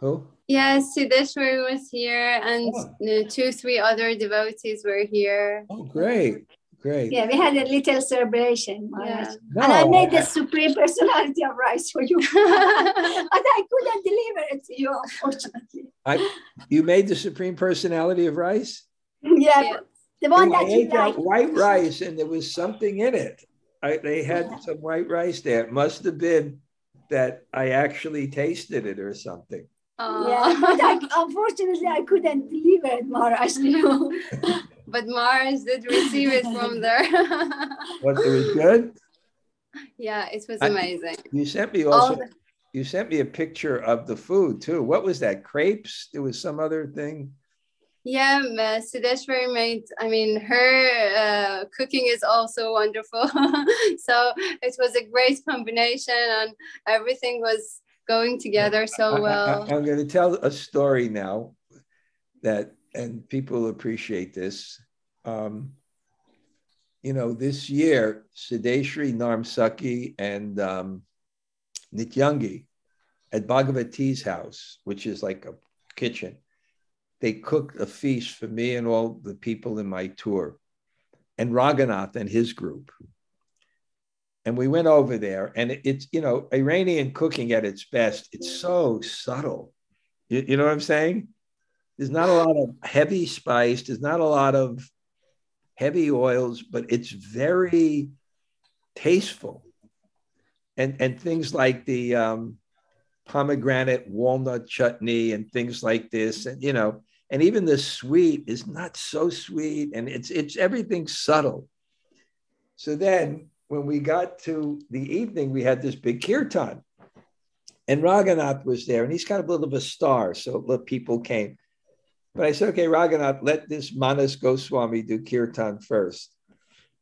[SPEAKER 1] Who?
[SPEAKER 6] Yes, Siddheshwari was here, and oh. two, three other devotees were here.
[SPEAKER 1] Oh, great. Great.
[SPEAKER 8] Yeah, we had a little celebration. Yeah. No, and I made the supreme personality of rice for you. but I couldn't deliver it to you, unfortunately.
[SPEAKER 1] I, you made the supreme personality of rice?
[SPEAKER 8] Yeah. yeah. The one that you
[SPEAKER 1] like. white rice and there was something in it. I, they had yeah. some white rice there. It must have been that I actually tasted it or something.
[SPEAKER 8] Uh, yeah, but I, unfortunately I couldn't deliver it, Maharaj.
[SPEAKER 6] but Mars did receive it from there.
[SPEAKER 1] what it was good?
[SPEAKER 6] Yeah, it was amazing.
[SPEAKER 1] I, you sent me also. The, you sent me a picture of the food too. What was that? Crepes? There was some other thing.
[SPEAKER 6] Yeah, Siddheshwari made. I mean, her uh, cooking is also wonderful. so it was a great combination, and everything was going together so well.
[SPEAKER 1] I, am going to tell a story now that and people appreciate this. Um, you know, this year, Siddheshwari Narmsaki and um, Nityangi at Bhagavati's house, which is like a kitchen, they cooked a feast for me and all the people in my tour, and Raghunath and his group. And we went over there, and it's, you know, Iranian cooking at its best, it's so subtle. You, you know what I'm saying? There's not a lot of heavy spice. There's not a lot of heavy oils, but it's very tasteful. And and things like the um, pomegranate walnut chutney and things like this. And, you know, and even the sweet is not so sweet and it's, it's everything subtle. So then when we got to the evening, we had this big kirtan and Raghunath was there and he's kind of a little of a star. So the people came. But I said, okay, Raghunath, let this Manas Goswami do kirtan first.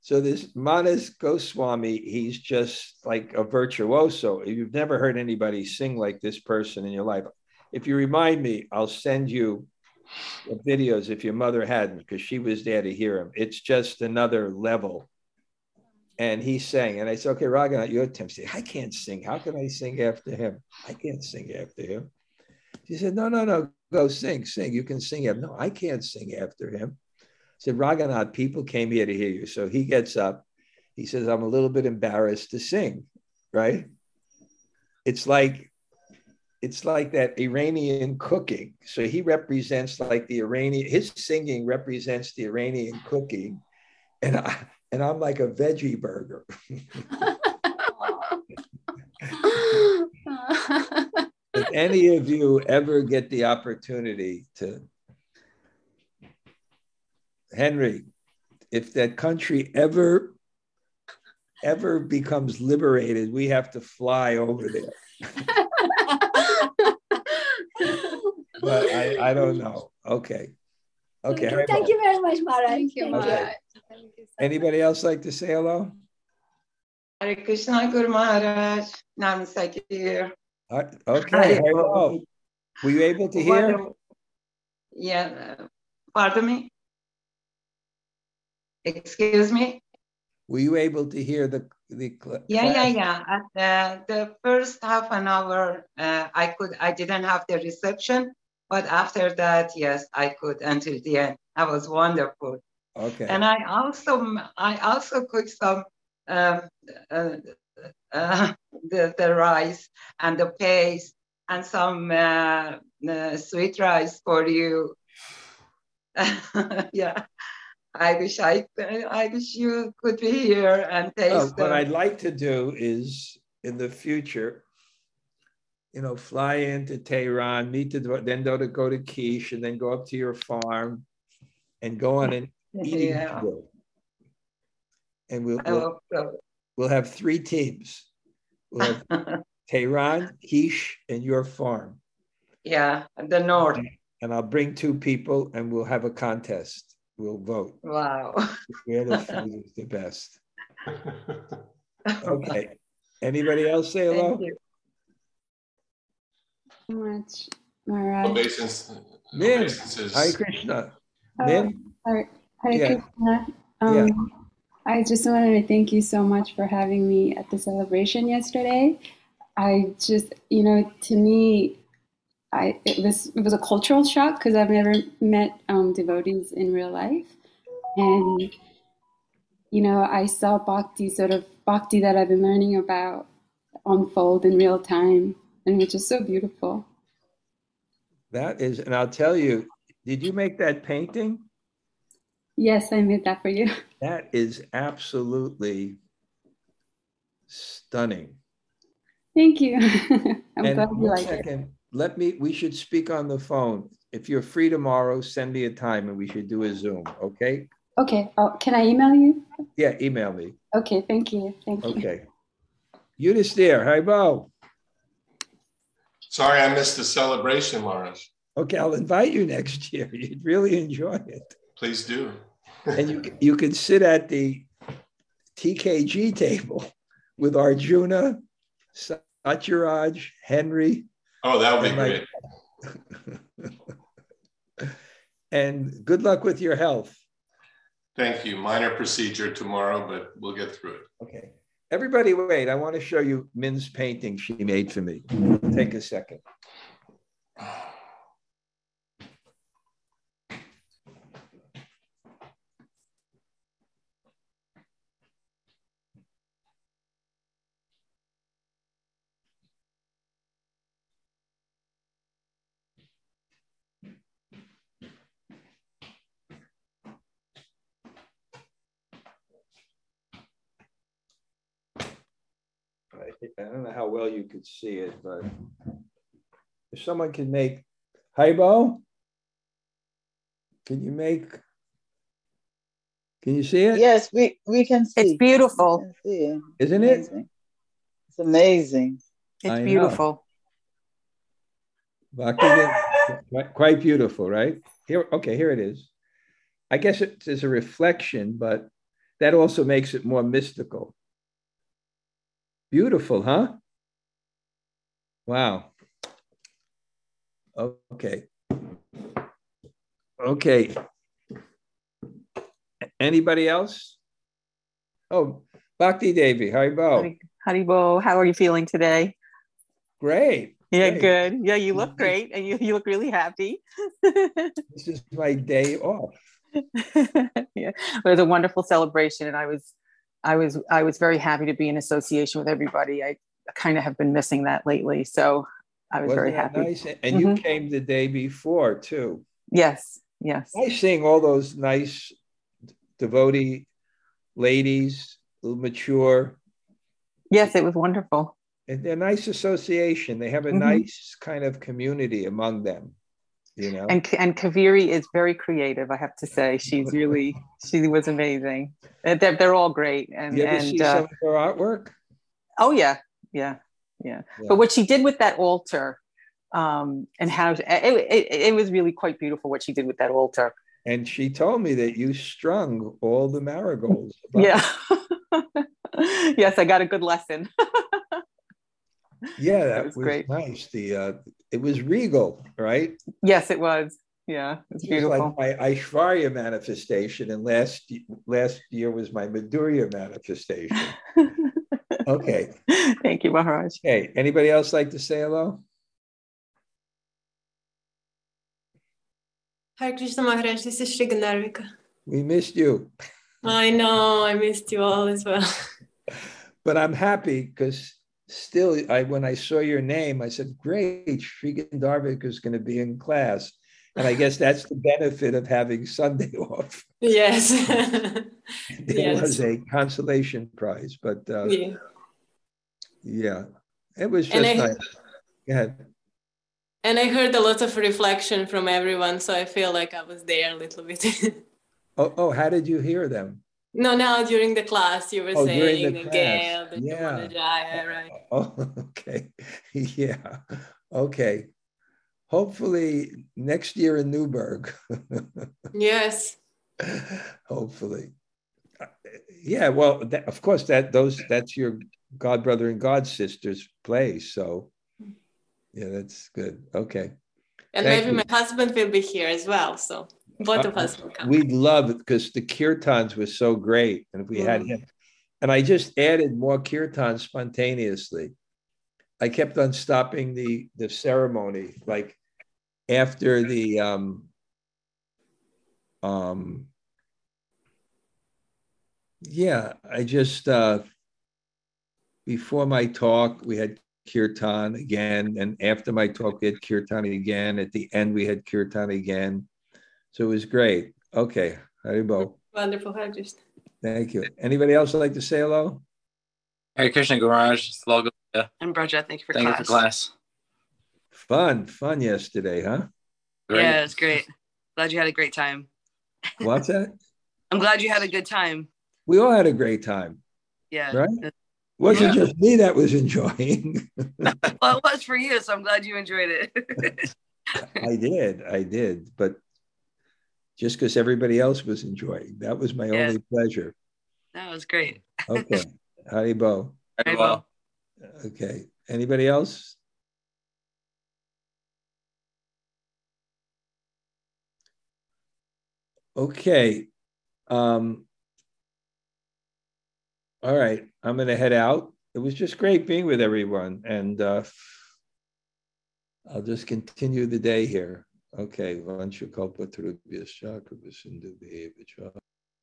[SPEAKER 1] So this Manas Goswami, he's just like a virtuoso. If you've never heard anybody sing like this person in your life. If you remind me, I'll send you videos if your mother hadn't, because she was there to hear him. It's just another level. And he sang, and I said, "Okay, Raghunath, you attempt." I can't sing. How can I sing after him? I can't sing after him. She said, "No, no, no. Go sing, sing. You can sing him." No, I can't sing after him said, Raghunath, people came here to hear you. So he gets up. He says, I'm a little bit embarrassed to sing, right? It's like it's like that Iranian cooking. So he represents like the Iranian, his singing represents the Iranian cooking. And I and I'm like a veggie burger. if any of you ever get the opportunity to Henry, if that country ever ever becomes liberated, we have to fly over there. but I, I don't know. Okay. Okay.
[SPEAKER 8] Thank you, thank you very much, Mara. Thank
[SPEAKER 6] you,
[SPEAKER 1] Okay. Anybody else like to say hello?
[SPEAKER 9] Hare Krishna Guru Maharaj. Namaste here.
[SPEAKER 1] Uh, Okay. Hello. Were you able to hear?
[SPEAKER 9] What- Yeah. uh, Pardon me? Excuse me?
[SPEAKER 1] Were you able to hear the the? cl-
[SPEAKER 9] Yeah, yeah, yeah. At the, the first half an hour, uh, I could, I didn't have the reception, but after that, yes, I could until the end. That was wonderful.
[SPEAKER 1] Okay.
[SPEAKER 9] And I also, I also cooked some, um, uh, uh, the, the rice and the paste and some uh, uh, sweet rice for you. yeah. I wish I, I wish you could be here and
[SPEAKER 1] Oh,
[SPEAKER 9] taste
[SPEAKER 1] what
[SPEAKER 9] them.
[SPEAKER 1] I'd like to do is in the future, you know, fly into Tehran, meet the, then go to go to Kish, and then go up to your farm, and go on an eating
[SPEAKER 9] Yeah.
[SPEAKER 1] And we'll
[SPEAKER 9] oh,
[SPEAKER 1] we'll,
[SPEAKER 9] so.
[SPEAKER 1] we'll have three teams. We'll have Tehran, Kish, and your farm.
[SPEAKER 9] yeah, the north.
[SPEAKER 1] And I'll bring two people, and we'll have a contest. We'll vote.
[SPEAKER 9] Wow.
[SPEAKER 1] Whoever food is the best. Okay. Anybody else say hello?
[SPEAKER 9] Thank
[SPEAKER 6] much, Maharaj.
[SPEAKER 10] Obeisance.
[SPEAKER 1] Min,
[SPEAKER 10] obeisances.
[SPEAKER 1] Hare Krishna.
[SPEAKER 6] Oh,
[SPEAKER 1] Min,
[SPEAKER 6] Hare, Hare
[SPEAKER 1] Yeah.
[SPEAKER 6] Krishna. Um, I just wanted to thank you so much for having me at the celebration yesterday. I just, you know, to me, I it was it was a cultural shock because I've never met um, devotees in real life, and you know, I saw bhakti sort of bhakti that I've been learning about unfold in real time, and which is so beautiful.
[SPEAKER 1] that is, and I'll tell you, did you make that painting?
[SPEAKER 6] Yes, I made that for you.
[SPEAKER 1] That is absolutely stunning.
[SPEAKER 6] Thank you. I'm
[SPEAKER 1] and
[SPEAKER 6] glad you like it.
[SPEAKER 1] second, let me, we should speak on the phone. If you're free tomorrow, send me a time and we should do a Zoom, okay?
[SPEAKER 6] Okay. Oh, can I email you?
[SPEAKER 1] Yeah, email me.
[SPEAKER 6] Okay. Thank you. Thank you.
[SPEAKER 1] Okay. Eunice there. Hi, Bo.
[SPEAKER 10] Sorry, I missed the celebration, Maharaj.
[SPEAKER 1] Okay, I'll invite you next year. You'd really enjoy it.
[SPEAKER 10] Please do.
[SPEAKER 1] And you, you can sit at the TKG table with Arjuna, Satyaraj, Henry,
[SPEAKER 10] Oh, that would be
[SPEAKER 1] like-
[SPEAKER 10] great.
[SPEAKER 1] and good luck with your health.
[SPEAKER 10] Thank you. Minor procedure tomorrow, but we'll get through it.
[SPEAKER 1] Okay. Everybody, wait. I want to show you Min's painting she made for me. Take a second. I I don't know how well you could see it, but if someone can make Haibo, can you make? Can you see it?
[SPEAKER 4] Yes, we we can see.
[SPEAKER 11] It's beautiful.
[SPEAKER 4] See.
[SPEAKER 1] Isn't it?
[SPEAKER 4] It's amazing.
[SPEAKER 11] It's
[SPEAKER 1] I
[SPEAKER 11] beautiful.
[SPEAKER 1] Quite- quite beautiful, right? Here, okay, here it is. I guess it is a reflection, but that also makes it more mystical. Beautiful, huh? Wow. Okay. Okay. Anybody else? Oh, Bhakti Devi, Haribol.
[SPEAKER 11] Haribol, how are you feeling today?
[SPEAKER 1] Great.
[SPEAKER 11] Yeah,
[SPEAKER 1] great.
[SPEAKER 11] good. Yeah, you look great and you, you look really happy.
[SPEAKER 1] This is my day off.
[SPEAKER 11] yeah. It was a wonderful celebration and I was I was I was very happy to be in association with everybody. I kind of have been missing that lately. So I was
[SPEAKER 1] Wasn't
[SPEAKER 11] very happy.
[SPEAKER 1] nice? And you
[SPEAKER 11] Mhm.
[SPEAKER 1] came the day before too.
[SPEAKER 11] Yes, yes.
[SPEAKER 1] Nice seeing all those nice devotee ladies, mature.
[SPEAKER 11] Yes, it was wonderful.
[SPEAKER 1] And they're a nice association. They have a
[SPEAKER 11] Mhm.
[SPEAKER 1] nice kind of community among them. You know,
[SPEAKER 11] And and Kaviri is very creative, I have to say. She's really she was amazing. Uh, They're, they're all great. And
[SPEAKER 1] ever
[SPEAKER 11] and uh,
[SPEAKER 1] some her artwork?
[SPEAKER 11] Oh yeah, yeah, yeah.
[SPEAKER 1] Yeah.
[SPEAKER 11] But what she did with that altar, um, and how it, it, it was really quite beautiful what she did with that altar.
[SPEAKER 1] And she told me that you strung all the marigolds.
[SPEAKER 11] Yeah. yes, I got a good lesson.
[SPEAKER 1] yeah, that,
[SPEAKER 11] was
[SPEAKER 1] was,
[SPEAKER 11] great.
[SPEAKER 1] nice. The uh, it was regal, right?
[SPEAKER 11] yes, it was. Yeah, it's
[SPEAKER 1] It
[SPEAKER 11] beautiful.
[SPEAKER 1] like my Aishwarya manifestation, and last last year was my Madhurya manifestation. okay.
[SPEAKER 11] Thank you, Maharaj.
[SPEAKER 1] Okay. Anybody else like to say hello?
[SPEAKER 12] Hi, Krishna Maharaj, this is Shri Gandharvika.
[SPEAKER 1] We missed you,
[SPEAKER 12] I know, I missed you all as well.
[SPEAKER 1] but I'm happy because still, I when I saw your name, I said, "Great, Sri Gandharvik is going to be in class," and I guess that's the benefit of having Sunday off.
[SPEAKER 12] Yes.
[SPEAKER 1] it
[SPEAKER 12] Yes.
[SPEAKER 1] was a consolation prize, but uh,
[SPEAKER 12] yeah.
[SPEAKER 1] yeah, it was just
[SPEAKER 12] And I-
[SPEAKER 1] nice.
[SPEAKER 12] And I heard a lot of reflection from everyone, so I feel like I was there a little bit.
[SPEAKER 1] Oh, oh, how did you hear them?
[SPEAKER 12] No, now during the class, you were
[SPEAKER 1] Oh,
[SPEAKER 12] saying
[SPEAKER 1] the
[SPEAKER 12] the
[SPEAKER 1] class.
[SPEAKER 12] Gale, the
[SPEAKER 1] Yeah.
[SPEAKER 12] Jamuna Jaya, right?
[SPEAKER 1] Oh, okay. Yeah. Okay. Hopefully next year in Newburgh.
[SPEAKER 12] Yes.
[SPEAKER 1] Hopefully. Uh, Yeah, well, that, of course that those that's your god brother and god sister's place. So yeah, that's good. Okay.
[SPEAKER 12] And
[SPEAKER 1] Thank
[SPEAKER 12] maybe
[SPEAKER 1] you.
[SPEAKER 12] my husband will be here as well. So both of
[SPEAKER 1] Uh,
[SPEAKER 12] us will come.
[SPEAKER 1] We'd love it because the kirtans were so great. And if we had
[SPEAKER 12] Mm.
[SPEAKER 1] him, and I just added more kirtans spontaneously. I kept on stopping the the ceremony, like after the um um yeah, I just uh before my talk we had kirtan again, and after my talk we had kirtan again. At the end we had kirtan again. So it was great. Okay, Haribol.
[SPEAKER 12] Wonderful, Hare Krishna.
[SPEAKER 1] Thank you. Anybody else like to say hello?
[SPEAKER 5] Hare Krishna Garage, Slogan.
[SPEAKER 13] And Braja, thank you for
[SPEAKER 5] Thank
[SPEAKER 13] class.
[SPEAKER 5] you for class.
[SPEAKER 1] Fun, fun yesterday, huh?
[SPEAKER 13] Yeah, it was great. Glad you had a great time.
[SPEAKER 1] What's that?
[SPEAKER 13] I'm glad you had a good time.
[SPEAKER 1] We all had a great time,
[SPEAKER 13] Yeah.
[SPEAKER 1] right? Wasn't
[SPEAKER 13] Yeah.
[SPEAKER 1] just me that was enjoying.
[SPEAKER 13] Well, it was for you, so I'm glad you enjoyed it.
[SPEAKER 1] I did, I did, but just because everybody else was enjoying, that was my
[SPEAKER 13] Yeah.
[SPEAKER 1] only pleasure.
[SPEAKER 13] that was great.
[SPEAKER 1] Okay, Haribol.
[SPEAKER 13] Very well.
[SPEAKER 1] Okay, anybody else? Okay. Um, all right, I'm going to head out. It was just great being with everyone, and uh, I'll just continue the day here. Okay, Vansha Kalpa Tarubhyascha Kripa Sindhu Bheva Cha.